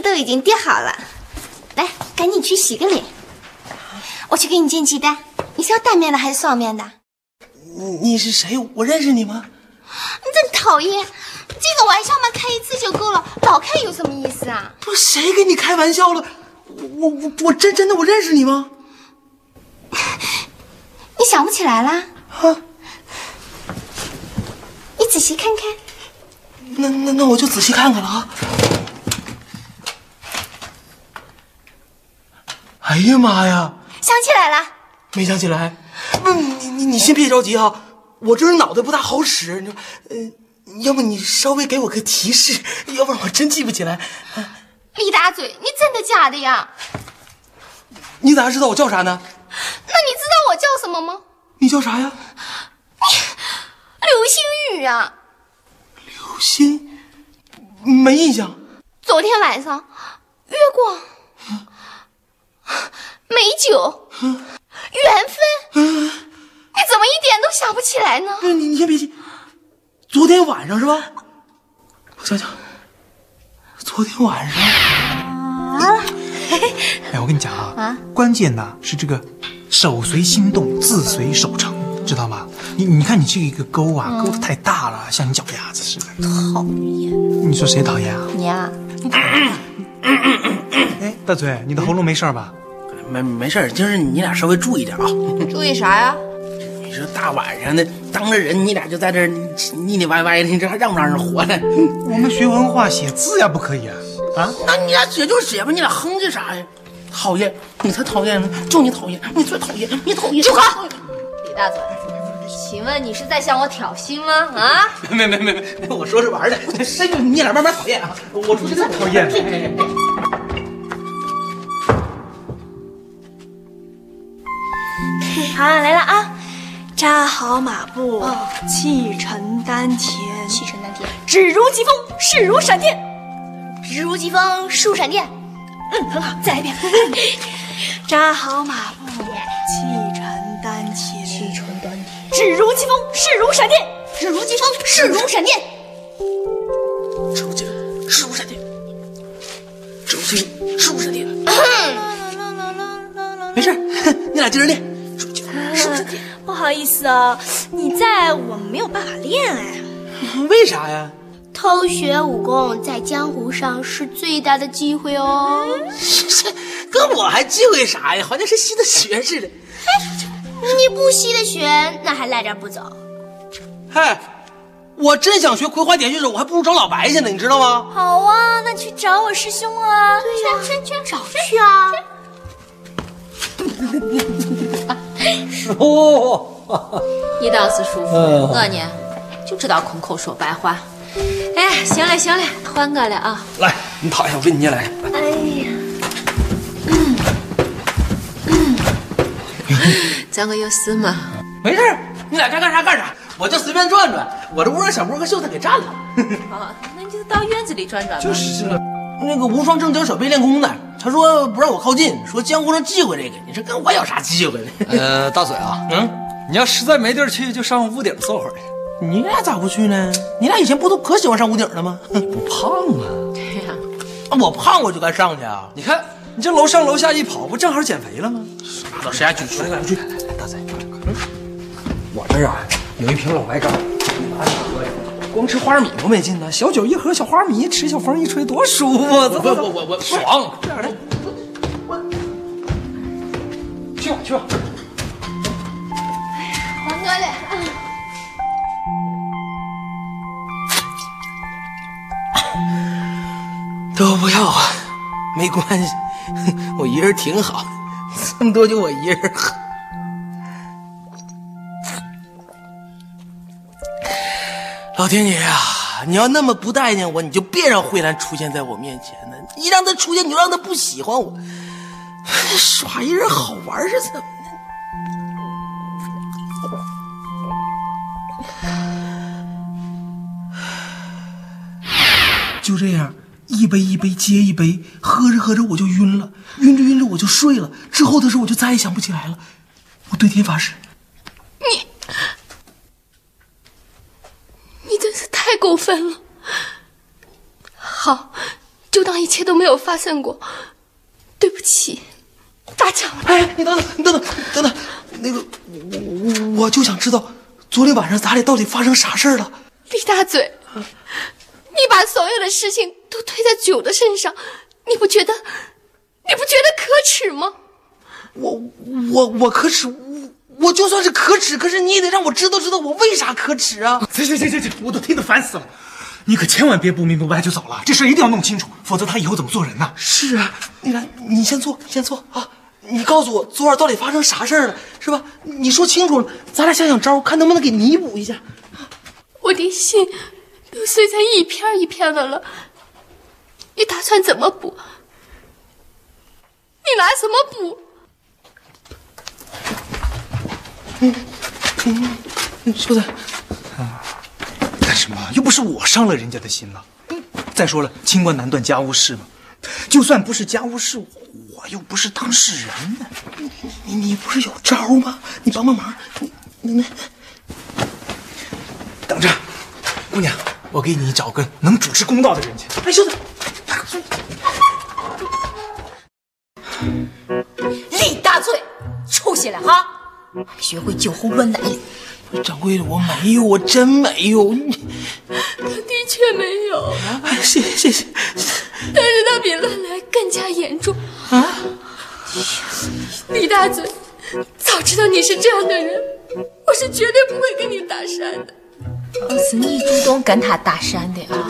都已经叠好了，来，赶紧去洗个脸。我去给你煎鸡蛋，你是要单面的还是双面的？你你是谁？我认识你吗？你真讨厌！这个玩笑嘛，开一次就够了，老开有什么意思啊？不是，谁跟你开玩笑了？我我我真真的我认识你吗？你想不起来啦？啊，你仔细看看，那那那我就仔细看看了啊。哎呀妈呀，想起来了。没想起来。不，你你你先别着急哈，我这人脑袋不大好使，你说，呃，要不你稍微给我个提示，要不然我真记不起来。啊李大嘴，你真的假的呀？你咋知道我叫啥呢？那你知道我叫什么吗？你叫啥呀？流星雨啊！流星？没印象。昨天晚上，月光、美酒、缘分，你怎么一点都想不起来呢？你，你先别急。昨天晚上是吧？我想想，昨天晚上。啊哎，我跟你讲啊，啊关键呢是这个手随心动，字随手成，知道吗？你你看你这一个勾啊，勾的太大了，像你脚丫子似的。讨厌你说谁讨厌啊？你啊！哎，大嘴，你的喉咙没事吧？没没事儿，就是你俩稍微注意点啊。注意啥呀？你说大晚上的，当着人你俩就在这腻腻歪歪的，你这还让不让人活了？我们学文化，写字呀，不可以啊！啊，那你俩写就写吧，你俩哼唧啥呀？讨厌，你才讨厌呢！就你讨厌，你最讨厌，你讨厌。住口！李大嘴，请问你是在向我挑衅吗？啊？没没没没，我说着玩的。哎，你俩慢慢讨厌啊！我出去再讨厌。好，来了啊！扎好马步，气沉丹田，气沉丹田，指如疾风，势如闪电。指如疾风，势如闪电。嗯，很好，再来一遍。扎好马步，气沉丹田，气沉丹田，指如疾风，势如闪电。指如疾风，势如闪电。指如疾风，势如闪电。指如疾风，势如闪电。没事，你俩接着练。不好意思啊，你在我没有办法练哎。为啥呀？偷学武功在江湖上是最大的忌讳哦。跟我还忌讳啥呀？好像是吸的血似的。你不吸的血，那还赖这不走？嗨，我真想学葵花点穴手，我还不如找老白去呢，你知道吗？好啊，那去找我师兄啊！对呀，去去找去啊！哦，你倒是舒服，嗯我呢就知道空口说白话。哎，行了行了，换个了啊！来，你躺下，我给你捏来。哎呀，嗯 嗯咱我有事吗？没事，你俩该干啥干啥，我就随便转转。我这屋让小莫和秀才给占了。啊，那你就到院子里转转吧。就是这个，那个无双正经手背练功呢，他说不让我靠近，说江湖上忌讳这个。你说跟我有啥忌讳的？呃，大嘴啊，嗯，你要实在没地儿去，就上屋顶坐会儿去。你俩咋不去呢？你俩以前不都可喜欢上屋顶了吗？不胖啊？对呀、我胖我就该上去啊！你看你这楼上楼下一跑，不正好减肥了吗？拉倒，谁还去？谁敢去？大嘴，我这儿啊有一瓶老白干，你拿去喝呀。光吃花生米多没劲呢，小酒一喝，小花生米，吃小风一吹，多舒服啊！走走走，我我我爽！这样的，去吧去吧。还哥嘞！都不要啊，没关系，我一人挺好，这么多就我一人喝。老天爷啊，你要那么不待见我，你就别让慧兰出现在我面前呢。一让她出现，你就让她不喜欢我，耍一人好玩是怎么的？就这样，一杯一杯接一杯，喝着喝着我就晕了，晕着晕着我就睡了。之后的事我就再也想不起来了。我对天发誓，你真是太过分了。好，就当一切都没有发生过。对不起，大强。哎，你等等，你等等，等等，那个，我我我就想知道，昨天晚上咱俩到底发生啥事儿了？李大嘴，你把所有的事情都推在酒的身上，你不觉得，你不觉得可耻吗？我我我可耻，我我就算是可耻，可是你也得让我知道知道我为啥可耻啊！行行行行行，我都听得烦死了。你可千万别不明不白就走了，这事一定要弄清楚，否则他以后怎么做人呢？是啊，你来，你先坐，先坐啊！你告诉我昨晚到底发生啥事儿了，是吧？你说清楚了，咱俩想想招，看能不能给弥补一下。我的心都碎成一片一片的了，你打算怎么补？你拿什么补？嗯，说的，干什么？又不是我伤了人家的心了。再说了，清官难断家务事嘛。就算不是家务事，我又不是当事人呢。你你不是有招吗？你帮帮忙，你你，等着，姑娘，我给你找个能主持公道的人去。哎，秀子，李大嘴，出息了哈！学会酒后乱来。掌柜的，我没有，我真没有。你，他的确没有，哎，谢谢谢谢。但是他比乱来更加严重啊！李大嘴，早知道你是这样的人，我是绝对不会跟你搭讪的。是你主动跟他搭讪的啊？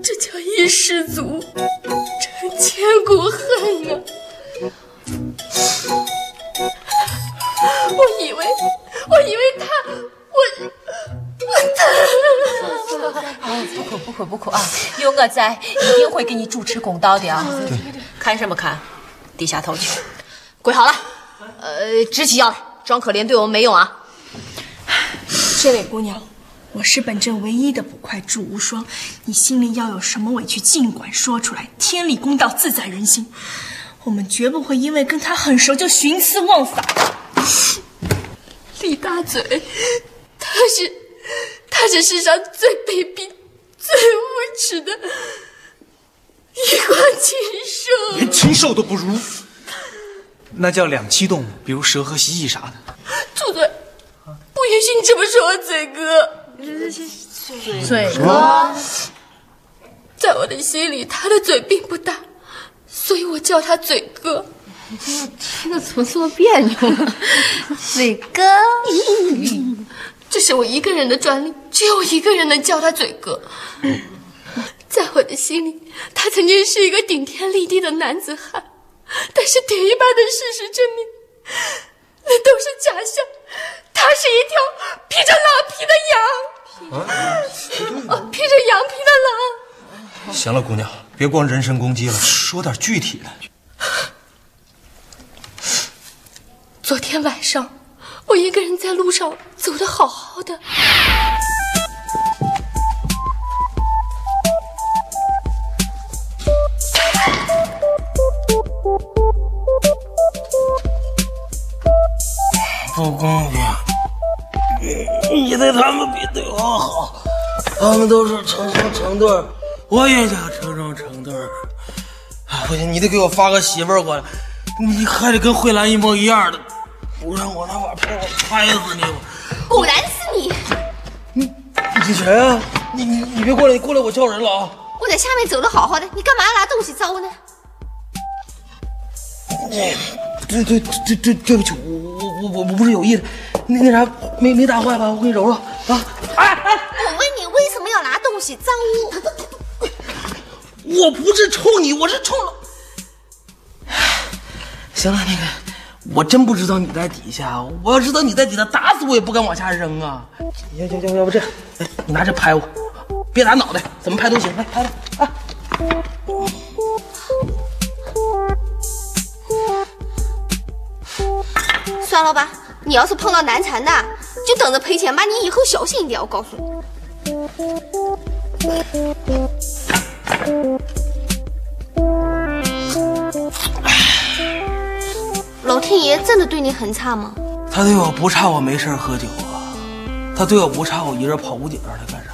这叫一失足成千古恨啊！我以为，我以为他，我，我他。不哭不哭不哭啊！有我在，一定会给你主持公道的啊！看什么看？低下头去，跪好了。呃，直起腰来，装可怜对我们没用啊！这位姑娘，我是本镇唯一的捕快祝无双，你心里要有什么委屈，尽管说出来，天理公道自在人心。我们绝不会因为跟他很熟就徇私枉法。李大嘴，他是，他是世上最卑鄙、最无耻的一光禽兽。连禽兽都不如，那叫两栖动物，比如蛇和蜥蜴啥的。住嘴！不允许你这么说我嘴哥。嘴哥，在我的心里，他的嘴并不大，所以我叫他嘴哥。听着怎么这么别扭呢？嘴哥，这是我一个人的专利，只有我一个人能叫他嘴哥。在我的心里，他曾经是一个顶天立地的男子汉，但是铁一般的事实证明，那都是假象。他是一条披着狼皮的羊，啊，披着羊皮的狼。行了，姑娘，别光人身攻击了，说点具体的。昨天晚上，我一个人在路上走的好好的，不公平！你对他们比对我好，他们都是成双成对儿，我也想成双成对儿。啊，不行，你得给我发个媳妇儿过来，你还得跟慧兰一模一样的，不然我拿把拍，我拍死你！果然是你！你你谁啊？你你你别过来，你过来我叫人了啊！我在下面走的好好的，你干嘛要拿东西砸我呢？对对对对对不起，我我我我我不是有意的，那那啥没没打坏吧？我给你揉揉啊！哎哎，我问你为什么要拿东西脏我？我不是冲你，我是冲了。行了，那个我真不知道你在底下，我要知道你在底下，打死我也不敢往下扔啊！行行行，要不这样，哎，你拿着拍我，别打脑袋，怎么拍都行，来拍拍啊！算了吧，你要是碰到难缠的，就等着赔钱吧。你以后小心一点，我告诉你。老天爷真的对你很差吗？他对我不差，我没事喝酒啊。他对我不差，我一人跑屋顶上来干啥？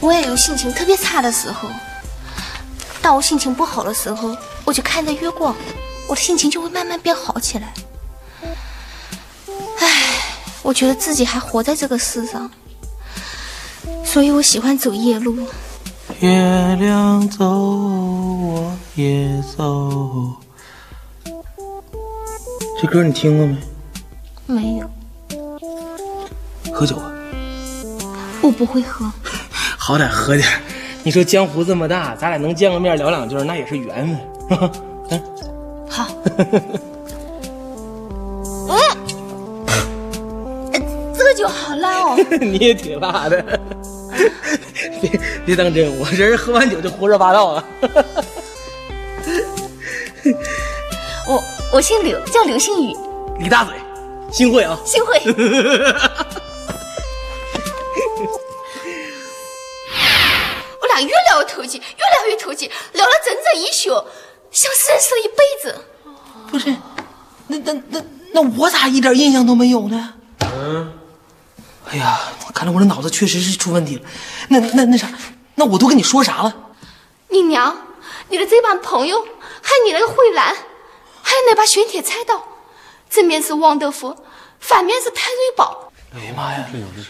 我也有心情特别差的时候，当我心情不好的时候，我就看着月光，我的心情就会慢慢变好起来。唉，我觉得自己还活在这个世上，所以我喜欢走夜路。月亮走，我也走。这歌你听过没？没有，喝酒啊？我不会喝。好歹喝点。你说江湖这么大，咱俩能见个面聊两句，那也是缘分。嗯，好。嗯，这个酒好辣哦。你也挺辣的。别别当真，我这人喝完酒就胡说八道啊。我我姓刘，叫刘星宇。李大嘴，幸会啊！幸会。我俩越聊越投机，越聊越投机，聊了整整一宿，像是认识了一辈子。不是，那那那那我咋一点印象都没有呢？嗯。哎呀，看来我这脑子确实是出问题了。那那那啥，那我都跟你说啥了？你娘，你的这帮朋友，还有你那个慧兰，还有那把玄铁菜刀，正面是王德福，反面是谭瑞宝。哎呀妈呀！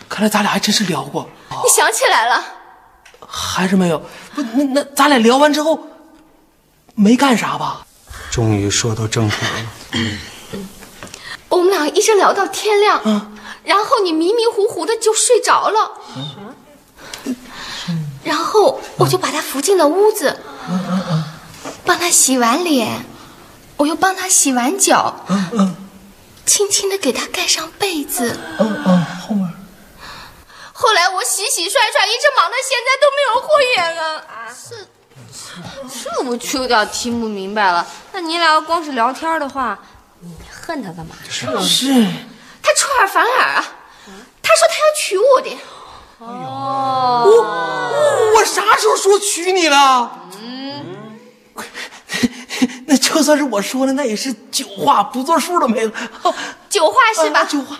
看来咱俩还真是聊过。你想起来了？还是没有？不，那那咱俩聊完之后没干啥吧？终于说到正题了。我们俩一直聊到天亮。嗯。然后你迷迷糊糊的就睡着了，然后我就把他扶进了屋子，帮他洗完脸，我又帮他洗完脚，轻轻的给他盖上被子。后面。后来我洗洗涮涮，一直忙到现在都没有合眼了。啊，是，这我就有点听不明白了。那你俩要光是聊天的话，你恨他干嘛？是是。他出尔反尔啊！他说他要娶我的。哦，我我啥时候说娶你了？嗯，那就算是我说了，那也是酒话，不作数的妹子。酒话是吧？酒话。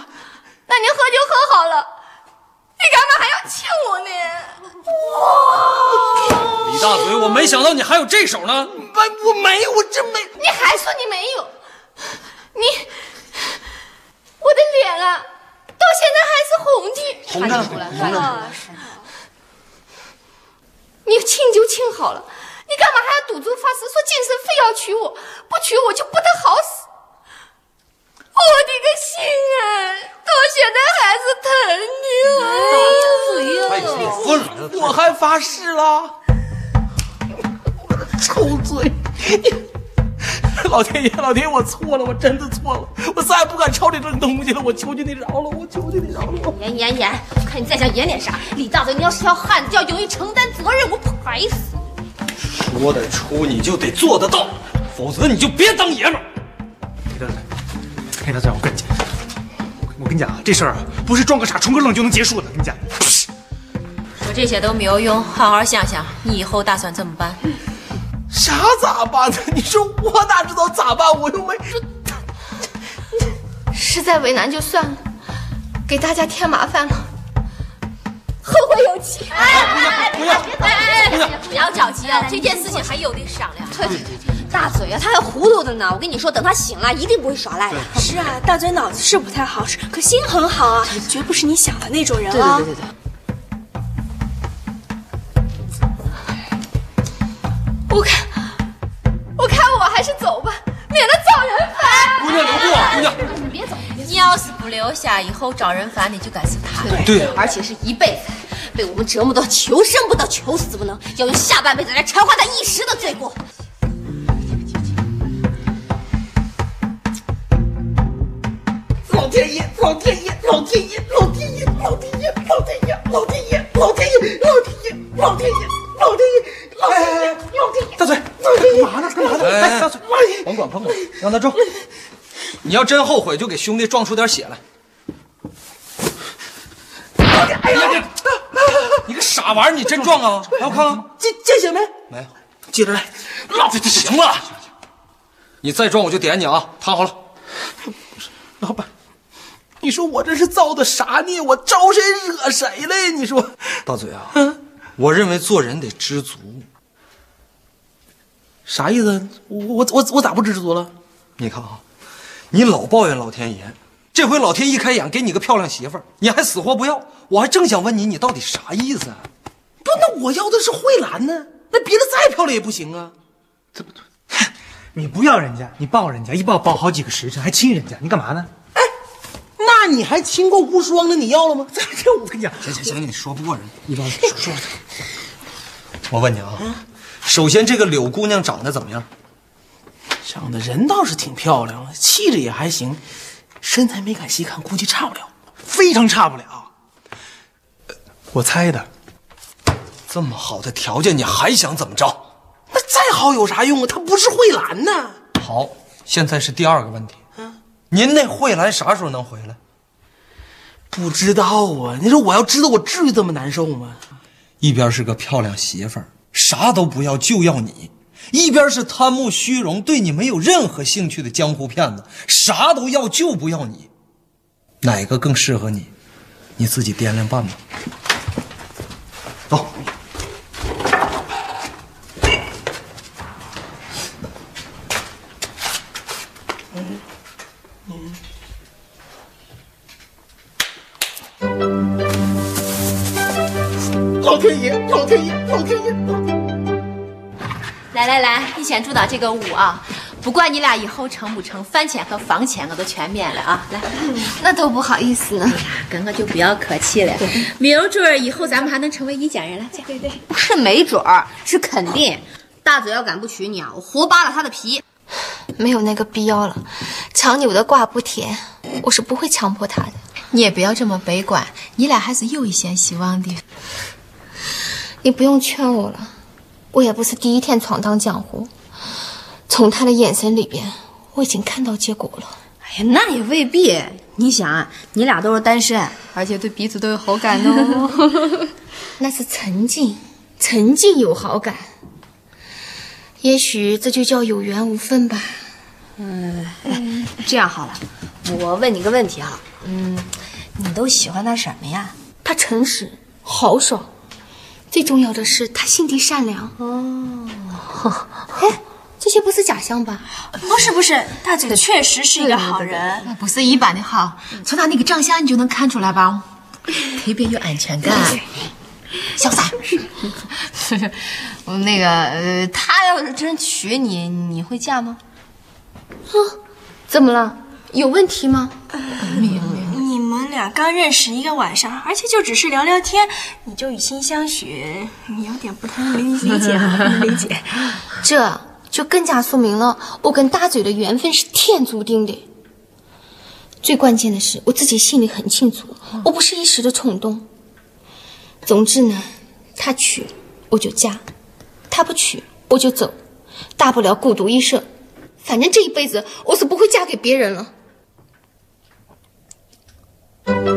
那您喝酒喝好了，你干嘛还要亲我呢？哇！李大嘴，我没想到你还有这手呢。我我没有，我真没。你还说你没有？你。我的脸啊，到现在还是红的。红着呢，红着呢。你亲就亲好了，你干嘛还要赌咒发誓，说今生非要娶我，不娶我就不得好死？我的个心啊，到现在还是疼的。我我还发誓了，我的臭嘴！老天爷，老天爷，我错了，我真的错了，我再也不敢朝你扔东西了，我求求你饶了我，求求你饶了我！演演演，看你再想演点啥！李大嘴，你要是条汉子，要勇于承担责任，我拍死你！说得出你就得做得到，否则你就别当爷们儿。李大嘴，李大嘴，我跟你讲，我跟你讲啊，这事儿啊，不是装个傻充个愣就能结束的。跟你讲，说这些都没有用，好好想想，你以后打算怎么办？啥咋办呢？你说我哪知道咋办？我又没实在为难就算了，给大家添麻烦了，后会有期。哎哎哎！不要，哎哎，不要着急啊，这件事情还有的商量。对对对，大嘴啊，他还糊涂的呢。我跟你说，等他醒了，一定不会耍赖的。是啊，大嘴脑子是不太好使，可心很好啊，绝不是你想的那种人啊。对对对不留下，以后找人烦你就该是他。对，而且是一辈子，被我们折磨到求生不得，求死不能，要用下半辈子来偿还他一时的罪过。老天爷，老天爷，老天爷，老天爷，老天爷，老天爷，老天爷，老天爷，老天爷，老天爷，老天爷，老天爷，老天爷，大嘴，干嘛呢？干嘛呢？哎，大嘴，甭管甭管，让他撞。你要真后悔，就给兄弟撞出点血来。哎呀，你个傻玩意儿，你真撞啊？来，我看看，见见血没？没有。接着来，老子行了，你再撞我就点你啊！躺好了。老板，你说我这是造的啥孽？我招谁惹谁了呀？你说，大嘴啊，嗯我认为做人得知足。啥意思？我我我我咋不知足了？你看啊，你老抱怨老天爷，这回老天一开眼给你个漂亮媳妇儿，你还死活不要。我还正想问你，你到底啥意思啊？不，那我要的是慧兰呢，那别的再漂亮也不行啊。这不对，你不要人家，你抱人家，一抱抱好几个时辰，还亲人家，你干嘛呢？哎，那你还亲过无双呢？你要了吗？这这，我跟你讲，行行行，你说不过人，你帮我说说。我问你啊，首先这个柳姑娘长得怎么样？长得人倒是挺漂亮，气质也还行，身材没敢细看，估计差不了，非常差不了。我猜的。这么好的条件，你还想怎么着？那再好有啥用啊？她不是慧兰呢。好，现在是第二个问题。嗯，您那慧兰啥时候能回来？不知道啊。你说我要知道，我至于这么难受吗？一边是个漂亮媳妇儿，啥都不要就要你；一边是贪慕虚荣、对你没有任何兴趣的江湖骗子，啥都要就不要你。哪个更适合你？你自己掂量办吧。走。老天爷，老天爷，老天爷！来来来，你先主导这个屋啊！不管你俩以后成不成，饭钱和房钱我都全免了啊！来，那都不好意思呢。跟我就不要客气了，没有准儿以后咱们还能成为一家人了。对对，不是没准儿，是肯定。大嘴要敢不娶你啊，我活扒了他的皮。没有那个必要了，强扭的瓜不甜，我是不会强迫他的。你也不要这么悲观，你俩还是有一线希望的。你不用劝我了，我也不是第一天闯荡江湖。从他的眼神里边，我已经看到结果了。哎呀，那也未必。你想啊，你俩都是单身，而且对彼此都有好感哦。那是曾经，曾经有好感。也许这就叫有缘无分吧。嗯，这样好了，我问你个问题哈，嗯，你都喜欢他什么呀？他诚实、豪爽，最重要的是他心地善良。哦，哎，这些不是假象吧？不是不是，大嘴确实是一个好人，不是一般的好，从他那个长相你就能看出来吧，特别有安全感。小三，那个呃，他要是真娶你，你会嫁吗？啊，怎么了？有问题吗？没有没有。你们俩刚认识一个晚上，而且就只是聊聊天，你就以心相许，你有点不太能理解，理解。这就更加说明了我跟大嘴的缘分是天注定的。最关键的是，我自己心里很清楚，我不是一时的冲动。总之呢，他娶我就嫁，他不娶我就走，大不了孤独一生。反正这一辈子我是不会嫁给别人了。Thank you.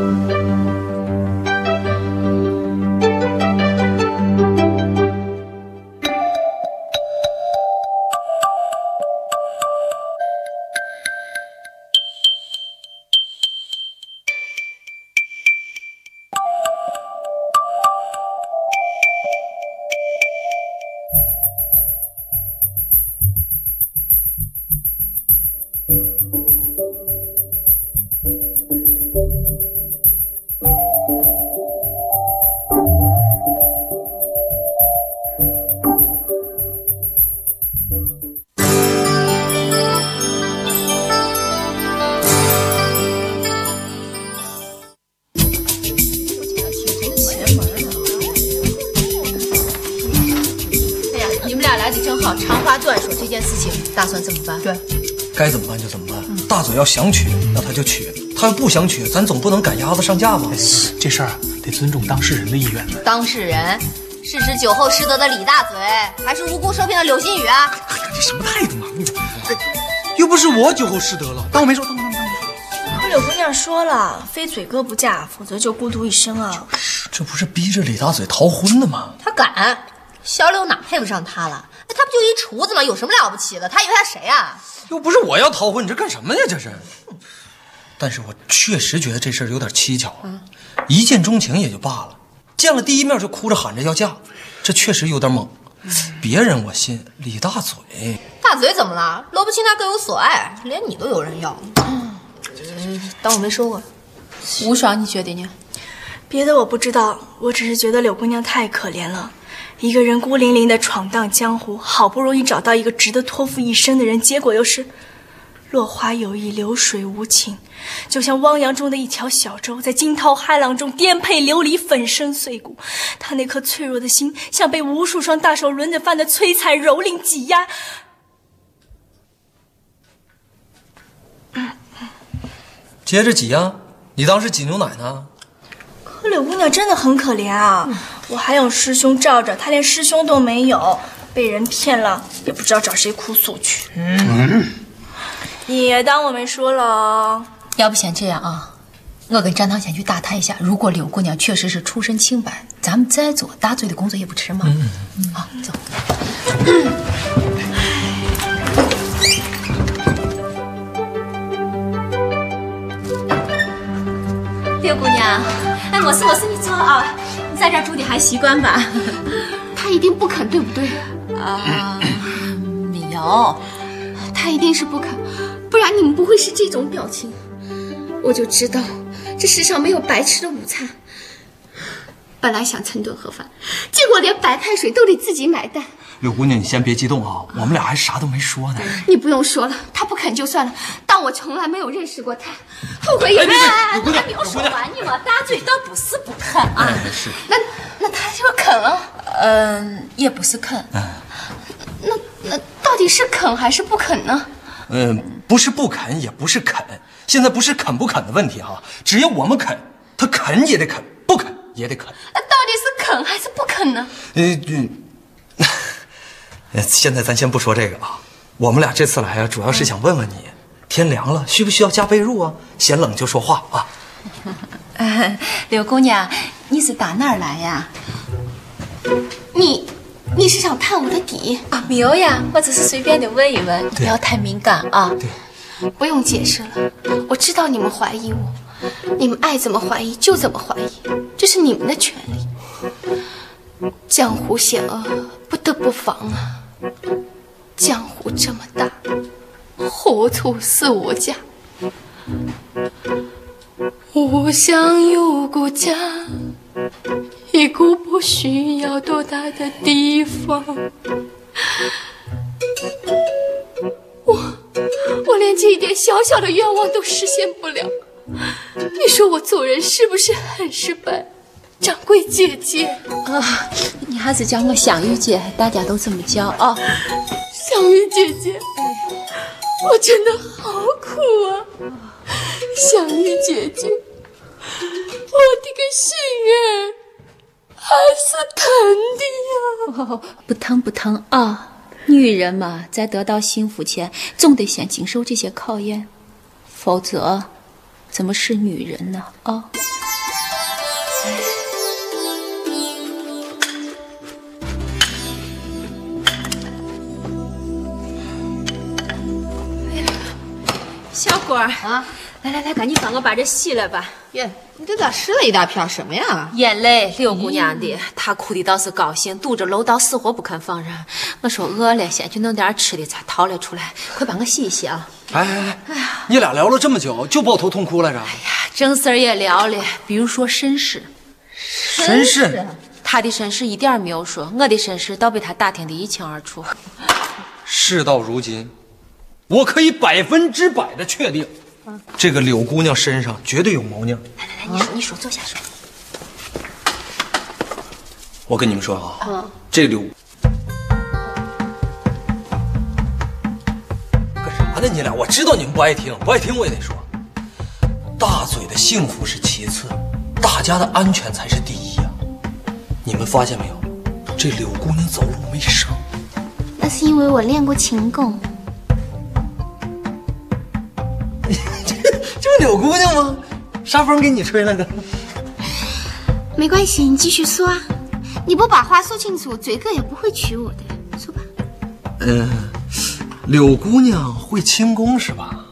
想娶，那他就娶；他要不想娶，咱总不能赶鸭子上架吧？这事儿啊，得尊重当事人的意愿呢。当事人是指酒后失德的李大嘴，还是无辜受骗的柳新宇啊？哎呀，这什么态度嘛？你哎又不是我酒后失德了，当我没说，当我当我当我没说。可柳姑娘说了，非嘴哥不嫁，否则就孤独一生啊。这不是逼着李大嘴逃婚的吗？他敢，小柳哪配不上他了？那他不就一厨子吗？有什么了不起的？他以为他谁啊？又不是我要逃婚，你这干什么呀？这是。但是我确实觉得这事儿有点蹊跷啊！一见钟情也就罢了，见了第一面就哭着喊着要嫁，这确实有点猛。别人我信，李大嘴大嘴怎么了？萝卜青菜各有所爱，连你都有人要。嗯，当我没说过。吴爽，你觉得呢？别的我不知道，我只是觉得柳姑娘太可怜了，一个人孤零零的闯荡江湖，好不容易找到一个值得托付一生的人，结果又是落花有意，流水无情，就像汪洋中的一条小舟，在惊涛骇浪中颠沛流离，粉身碎骨。他那颗脆弱的心，像被无数双大手轮着翻的摧残、蹂躏、挤压。接着挤呀！你当是挤牛奶呢？可柳姑娘真的很可怜啊！我还有师兄罩着，他连师兄都没有，被人骗了，也不知道找谁哭诉去。嗯，也当我没说了。要不先这样啊，我跟张堂先去打探一下，如果柳姑娘确实是出身清白，咱们再做大嘴的工作也不迟嘛。嗯嗯，好，走。柳姑娘，哎，没事没事，你坐啊，你在这儿住你还习惯吧？他一定不肯，对不对？啊，没有，他一定是不肯，不然你们不会是这种表情。我就知道，这世上没有白吃的午餐。本来想蹭顿盒饭，结果连白开水都得自己买单。柳姑娘，你先别激动啊，我们俩还啥都没说呢。你不用说了，他不肯就算了，但我从来没有认识过他，后悔也没。哎，你还没有说完呢嘛，大嘴倒不是不肯啊，是。那那他就肯了，嗯，也不是肯。那那到底是肯还是不肯呢？嗯，不是不肯，也不是肯，现在不是肯不肯的问题哈，只要我们肯，他肯也得肯，不肯也得肯。那到底是肯还是不肯呢？呃，这，现在咱先不说这个啊，我们俩这次来啊，主要是想问问你，天凉了需不需要加被褥啊？嫌冷就说话啊。刘姑娘，你是打哪儿来呀？你你是想探我的底？啊，没有呀，我只是随便的问一问，不要太敏感啊。对，不用解释了，我知道你们怀疑我，你们爱怎么怀疑就怎么怀疑，这是你们的权利。江湖险恶，不得不防啊！江湖这么大，何处是我家？我想有个家，一个不需要多大的地方。我我连这一点小小的愿望都实现不了，你说我做人是不是很失败？掌柜姐姐，啊，你还是叫我香玉姐，大家都这么叫啊。香玉姐姐，我真的好苦啊！香玉姐姐，我的个心儿还是疼的呀。不疼不疼啊！女人嘛，在得到幸福前，总得先经受这些考验，否则怎么是女人呢？啊！小果儿啊，来来来，赶紧帮我把这洗了吧。耶，你这咋湿了一大片？什么呀？眼泪，六姑娘的，她哭的倒是高兴，堵着楼道死活不肯放人。我说饿了，先去弄点吃的，才逃了出来。快帮我洗一洗啊！哎哎哎，你俩聊了这么久，就抱头痛哭来着？哎呀，正事儿也聊了，比如说身世。身世？他的身世一点没有说，我的身世倒被他打听的一清二楚。事到如今，我可以百分之百的确定。这个柳姑娘身上绝对有猫腻。来来来，你说你说，坐下说。我跟你们说啊，这柳干啥呢？你俩，我知道你们不爱听，不爱听我也得说。大嘴的幸福是其次，大家的安全才是第一呀。你们发现没有？这柳姑娘走路没声。那是因为我练过琴功。柳姑娘吗？啥风给你吹来的？没关系，你继续说啊。你不把话说清楚，嘴哥也不会娶我的。说吧。嗯，柳姑娘会轻功是吧？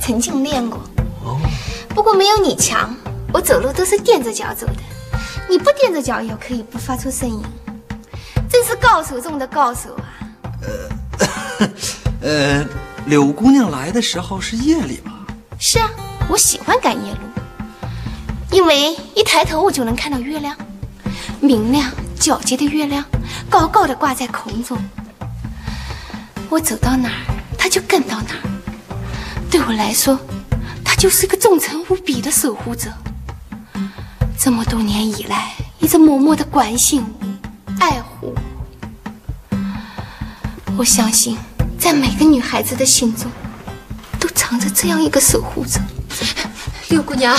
曾经练过。哦。不过没有你强，我走路都是垫着脚走的。你不垫着脚也可以不发出声音，真是高手中的高手啊。呃，呃，柳姑娘来的时候是夜里吧？是啊，我喜欢赶夜路，因为一抬头我就能看到月亮，明亮皎洁的月亮，高高的挂在空中。我走到哪儿，它就跟到哪儿。对我来说，它就是个忠诚无比的守护者。这么多年以来，一直默默的关心我、爱护我。我相信，在每个女孩子的心中。都藏着这样一个守护者，六姑娘，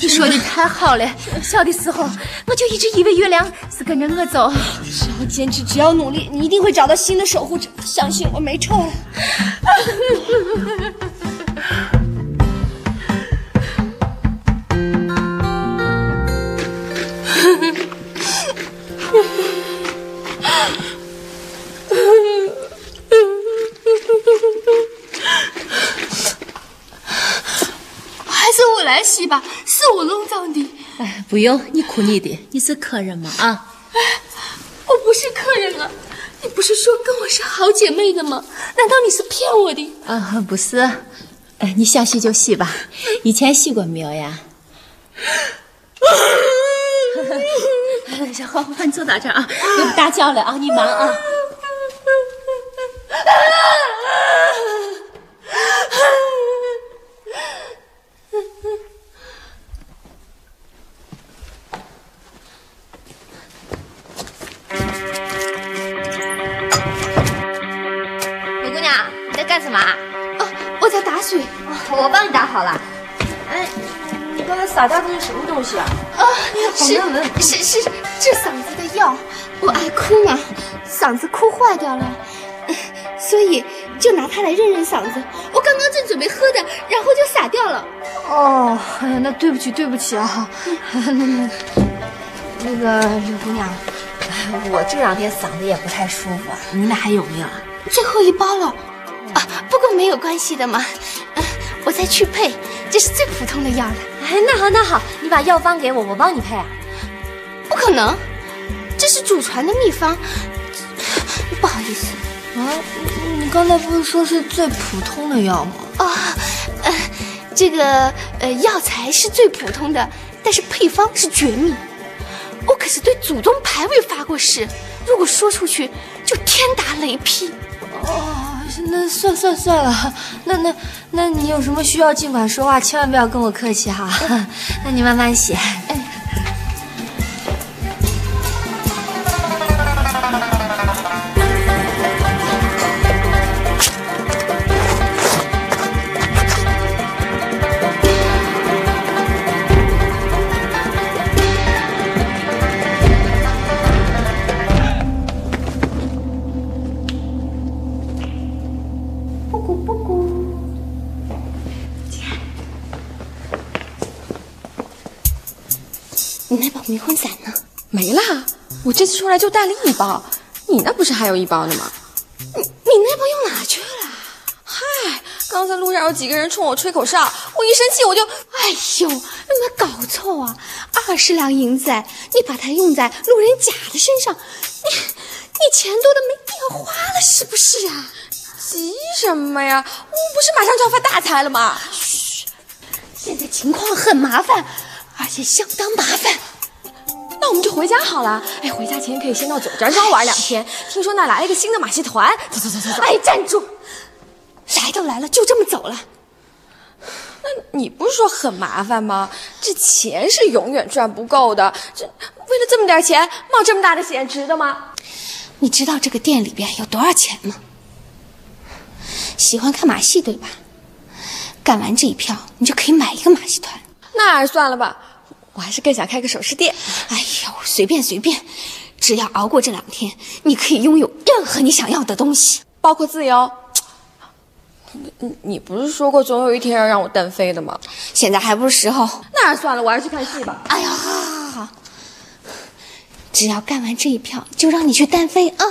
你说的太好了。小的时候我就一直以为月亮是跟着我走，只要坚持，只要努力，你一定会找到新的守护者。相信我，没错 来洗吧，是我弄脏的。哎，不用，你哭你的，你是客人嘛？啊，我不是客人啊！你不是说跟我是好姐妹的吗？难道你是骗我的？啊，不是。哎，你想洗就洗吧，以前洗过没有呀？小花花，你坐到这儿啊，我不打搅了啊，你忙啊。是是是，这嗓子的药。我爱哭嘛，嗓子哭坏掉了，所以就拿它来润润嗓子。我刚刚正准备喝的，然后就洒掉了。哦，哎呀，那对不起，对不起啊。那那那个柳姑娘，我这两天嗓子也不太舒服，你那还有没有啊？最后一包了。啊，不过没有关系的嘛，嗯，我再去配，这是最普通的药了。哎，那好那好，你把药方给我，我帮你配啊。不可能，这是祖传的秘方，不好意思。啊，你刚才不是说是最普通的药吗？啊，呃，这个呃药材是最普通的，但是配方是绝密。我可是对祖宗牌位发过誓，如果说出去就天打雷劈。哦。那算算算了，那那那你有什么需要尽管说话，千万不要跟我客气哈。那你慢慢写。迷魂散呢？没啦，我这次出来就带了一包。你那不是还有一包呢吗？你你那包用哪去了？嗨，刚刚才路上有几个人冲我吹口哨，我一生气我就……哎呦，有没有搞错啊？二十两银子，你把它用在路人甲的身上，你你钱多的没地方花了是不是啊？急什么呀？我不是马上就要发大财了吗？嘘，现在情况很麻烦，而且相当麻烦。那我们就回家好了。哎，回家前可以先到九寨庄玩两天。听说那来了一个新的马戏团。走走走走走。哎，站住！来都来了，就这么走了？那你不是说很麻烦吗？这钱是永远赚不够的。这为了这么点钱，冒这么大的险，值得吗？你知道这个店里边有多少钱吗？喜欢看马戏对吧？干完这一票，你就可以买一个马戏团。那还是算了吧。我还是更想开个首饰店。哎呦，随便随便，只要熬过这两天，你可以拥有任何你想要的东西，包括自由。你你不是说过总有一天要让我单飞的吗？现在还不是时候。那算了，我还是去看戏吧。哎呀，好好好，只要干完这一票，就让你去单飞啊。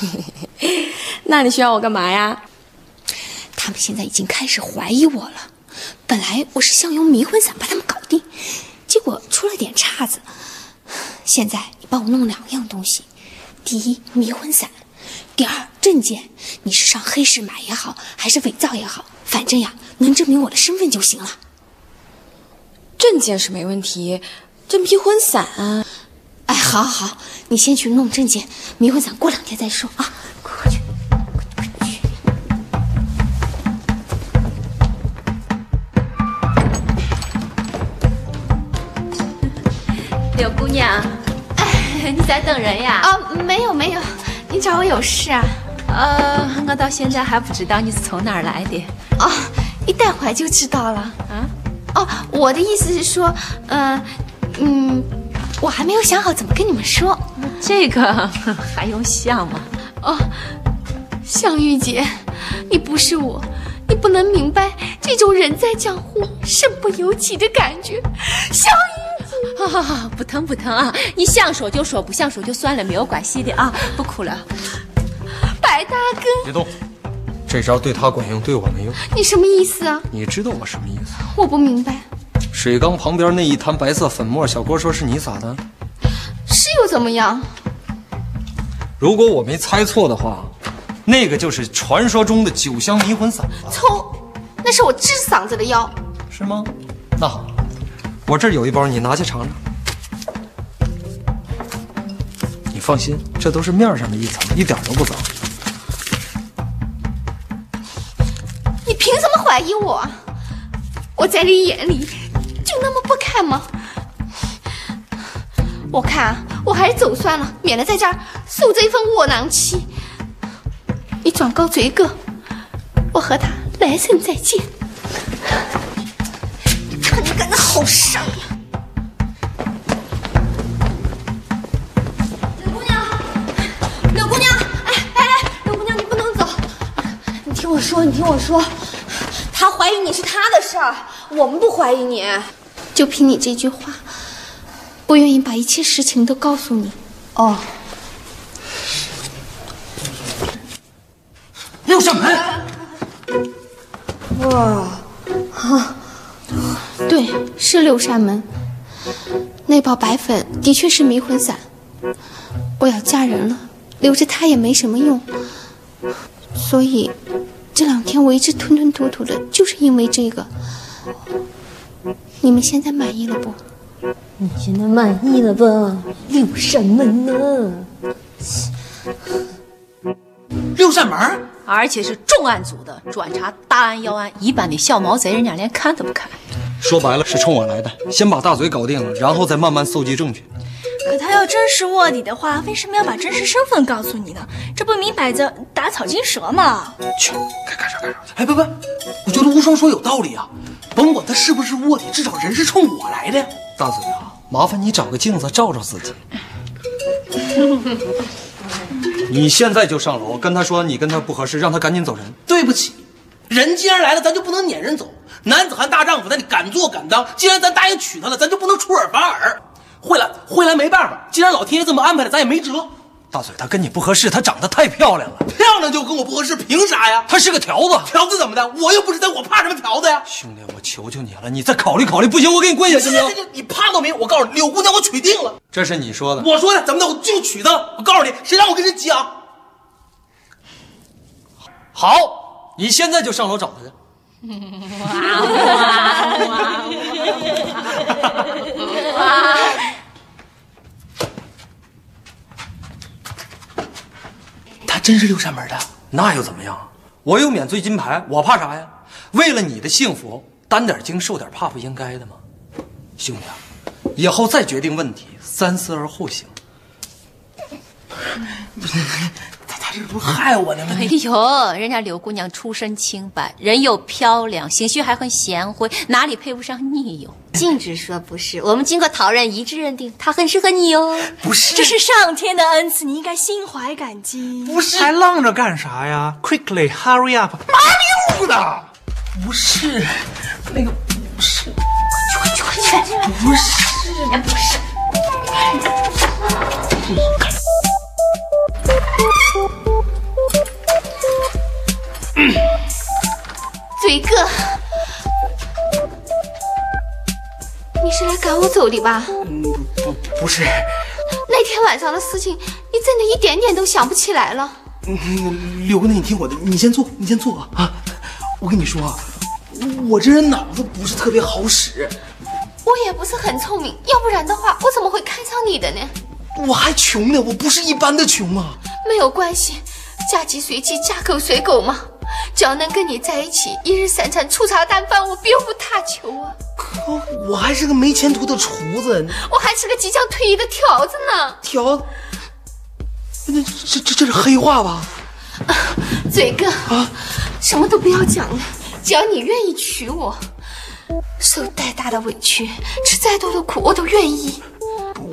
那你需要我干嘛呀？他们现在已经开始怀疑我了。本来我是想用迷魂散把他们搞定。结果出了点岔子，现在你帮我弄两样东西：第一，迷魂散；第二，证件。你是上黑市买也好，还是伪造也好，反正呀，能证明我的身份就行了。证件是没问题，这迷魂散……哎，好，好，好，你先去弄证件，迷魂散过两天再说啊。柳姑娘，哎，你在等人呀？啊，没有没有，你找我有事啊？呃，我到现在还不知道你是从哪儿来的。哦，一待会儿就知道了。啊？哦，我的意思是说，嗯嗯，我还没有想好怎么跟你们说。这个 还用想吗？哦，向玉姐，你不是我，你不能明白这种人在江湖身不由己的感觉。向玉。好好好，不疼不疼啊！你想说就说，不想说就算了，没有关系的啊！不哭了。白大哥，别动，这招对他管用，对我没用。你什么意思啊？你知道我什么意思？我不明白。水缸旁边那一滩白色粉末，小郭说是你撒的，是又怎么样？如果我没猜错的话，那个就是传说中的九香迷魂散。臭，那是我治嗓子的药。是吗？那好。我这儿有一包，你拿去尝尝。你放心，这都是面上的一层，一点都不脏。你凭什么怀疑我？我在你眼里就那么不堪吗？我看啊，我还是走算了，免得在这儿受这份窝囊气。你转告嘴哥，我和他来生再见。你干的好伤呀！柳姑娘，柳姑娘，哎哎哎，柳姑娘，你不能走！你听我说，你听我说，他怀疑你是他的事儿，我们不怀疑你。就凭你这句话，不愿意把一切实情都告诉你。哦，六扇门。哇，啊！对，是六扇门。那包白粉的确是迷魂散。我要嫁人了，留着它也没什么用。所以这两天我一直吞吞吐吐的，就是因为这个。你们现在满意了不？你现在满意了吧？六扇门呢？六扇门，而且是重案组的，专查大案要案，一般的小毛贼人家连看都不看。说白了是冲我来的，先把大嘴搞定了，然后再慢慢搜集证据。可他要真是卧底的话，为什么要把真实身份告诉你呢？这不明摆着打草惊蛇吗？去，该干啥干啥去。哎，不不，我觉得无双说有道理啊。甭管他是不是卧底，至少人是冲我来的。大嘴啊，麻烦你找个镜子照照自己。你现在就上楼跟他说你跟他不合适，让他赶紧走人。对不起，人既然来了，咱就不能撵人走。男子汉大丈夫，咱得敢做敢当。既然咱答应娶她了，咱就不能出尔反尔。慧兰，慧兰没办法，既然老天爷这么安排了，咱也没辙。大嘴，她跟你不合适，她长得太漂亮了。漂亮就跟我不合适，凭啥呀？她是个条子，条子怎么的？我又不是她，我怕什么条子呀？兄弟，我求求你了，你再考虑考虑，不行我给你跪下行不行？你怕都没？我告诉你，柳姑娘我娶定了。这是你说的，我说的，怎么的？我就娶她了。我告诉你，谁让我跟人急啊？好，你现在就上楼找她去。他真是六扇门的，那又怎么样？我有免罪金牌，我怕啥呀？为了你的幸福，担点惊受点怕，不应该的吗？兄弟，以后再决定问题，三思而后行。她这不害我呢吗？哎呦，人家柳姑娘出身清白，人又漂亮，情绪还很贤惠，哪里配不上你哟？禁止说不是，我们经过讨论，一致认定她很适合你哟。不是，这是上天的恩赐，你应该心怀感激。不是，还愣着干啥呀？Quickly, hurry up！麻溜的，不是，那个不是，快去快去快去！不是，不是。嘴哥，你是来赶我走的吧？嗯不不是，那天晚上的事情，你真的一点点都想不起来了？嗯，刘姑娘，你听我的，你先坐，你先坐啊啊！我跟你说啊，我这人脑子不是特别好使，我也不是很聪明，要不然的话，我怎么会看上你的呢？我还穷呢，我不是一般的穷啊。没有关系，嫁鸡随鸡，嫁狗随狗嘛。只要能跟你在一起，一日三餐粗茶淡饭，我别无他求啊。可我还是个没前途的厨子，我还是个即将退役的条子呢。条，那这这这是黑话吧？嘴哥啊，什么都不要讲了，只要你愿意娶我，受再大的委屈，吃再多的苦，我都愿意。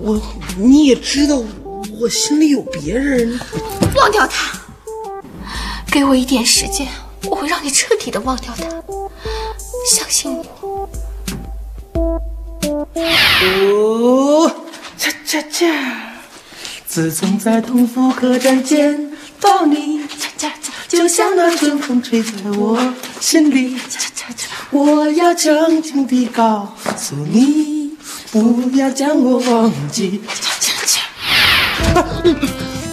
我你也知道，我心里有别人。忘掉他，给我一点时间，我会让你彻底的忘掉他。相信我。哦，恰恰恰！自从在同福客栈见到你，恰恰恰，就像那春风吹在我心里，恰恰恰！我要郑重地告诉你，不要将我忘记，恰恰恰！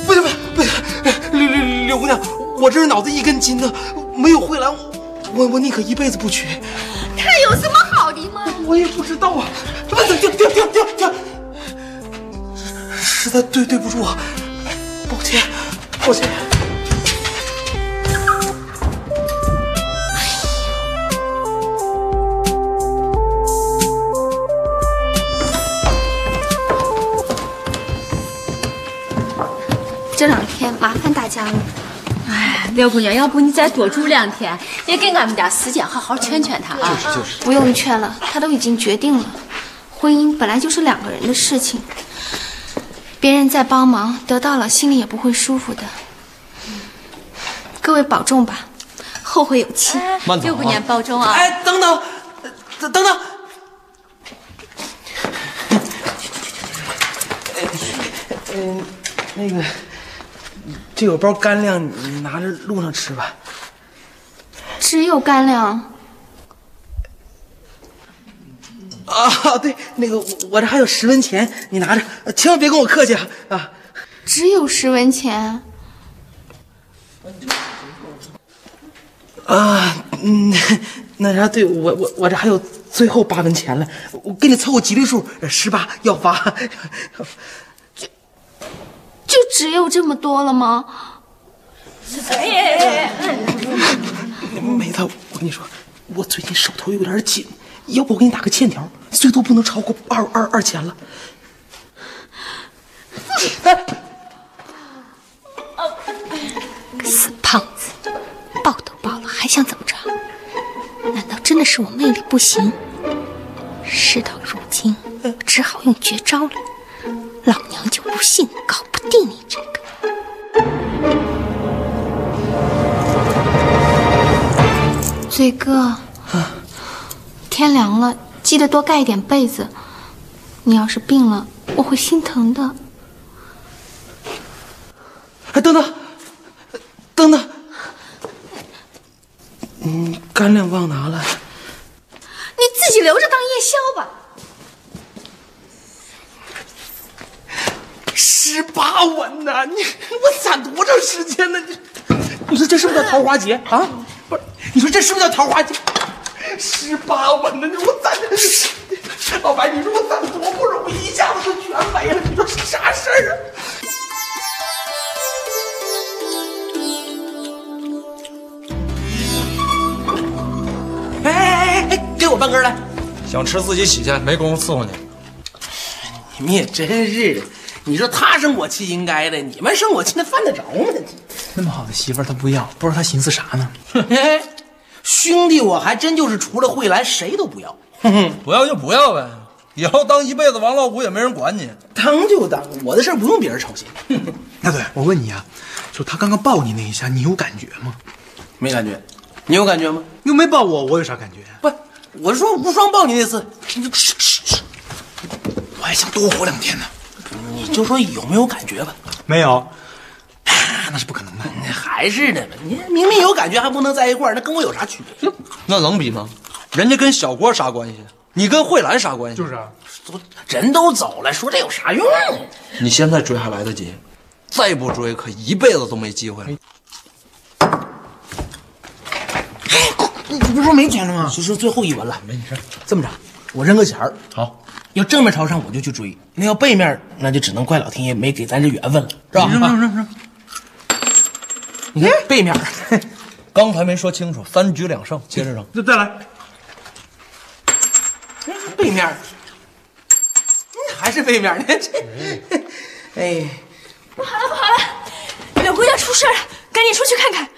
不行不行不行，柳柳柳姑娘，我这是脑子一根筋呢，没有慧兰，我我宁可一辈子不娶。他有什么好的吗？我也不知道啊，这不停停停停停停，实在对对不住啊，抱歉抱歉。这两天麻烦大家了。哎，刘姑娘，要不你再多住两天，也给俺们家时间，好好劝劝他啊。就是就是，不用劝了，他都已经决定了。婚姻本来就是两个人的事情，别人再帮忙，得到了心里也不会舒服的。各位保重吧，后会有期。慢走刘姑娘啊！保重啊！哎，等等，等等等。嗯，那个，这有包干粮，你拿着路上吃吧。只有干粮，啊，对，那个我我这还有十文钱，你拿着，呃千万别跟我客气啊啊！只有十文钱。啊，嗯，那啥，对我我我这还有最后八文钱了，我给你凑个吉利数，十八要发。就只有这么多了吗？梅子，我跟你说，我最近手头有点紧，要不我给你打个欠条，最多不能超过二二二千了。哎，死胖子，抱都抱了，还想怎么着？难道真的是我魅力不行？事到如今，只好用绝招了。老娘就不信搞不定你这个。嘴哥，天凉了，记得多盖一点被子。你要是病了，我会心疼的。哎等等，等等，嗯，干粮忘拿了，你自己留着当夜宵吧。十八文呐！你我攒多长时间呢？你你说这是不是叫桃花劫啊？不是，你说这是不是叫桃花劫？十八文呢！你说我攒的，老白，你说我攒多不容易，一下子就全没了，你说是啥事儿啊？哎哎哎哎，给我半根来！想吃自己洗去，没工夫伺候你。你们也真是的，你说他生我气应该的，你们生我气那犯得着吗？那么好的媳妇儿他不要，不知道他寻思啥呢？嘿嘿，兄弟，我还真就是除了慧兰谁都不要。哼哼，不要就不要呗，以后当一辈子王老五也没人管你。当就当，我的事儿不用别人操心。大嘴，我问你啊，就他刚刚抱你那一下，你有感觉吗？没感觉，你有感觉吗？又没抱我，我有啥感觉？不，我是说无双抱你那次，你就我还想多活两天呢。你就说有没有感觉吧？没有，那是不可能的。还是的，你明明有感觉还不能在一块儿，那跟我有啥区别？那能比吗？人家跟小郭啥关系？你跟慧兰啥关系？就是啊，都人都走了，说这有啥用？你现在追还来得及，再不追可一辈子都没机会了。哎你不是说没钱了吗？就剩最后一文了，没事。这么着，我扔个钱儿，好，要正面朝上我就去追，那要背面那就只能怪老天爷没给咱这缘分了，是吧？扔扔扔扔，你看背面，刚才没说清楚，三局两胜，接着扔。那再来，背面，嗯还是背面，你看这，哎，不好了，不好了，柳姑娘出事了，赶紧出去看看。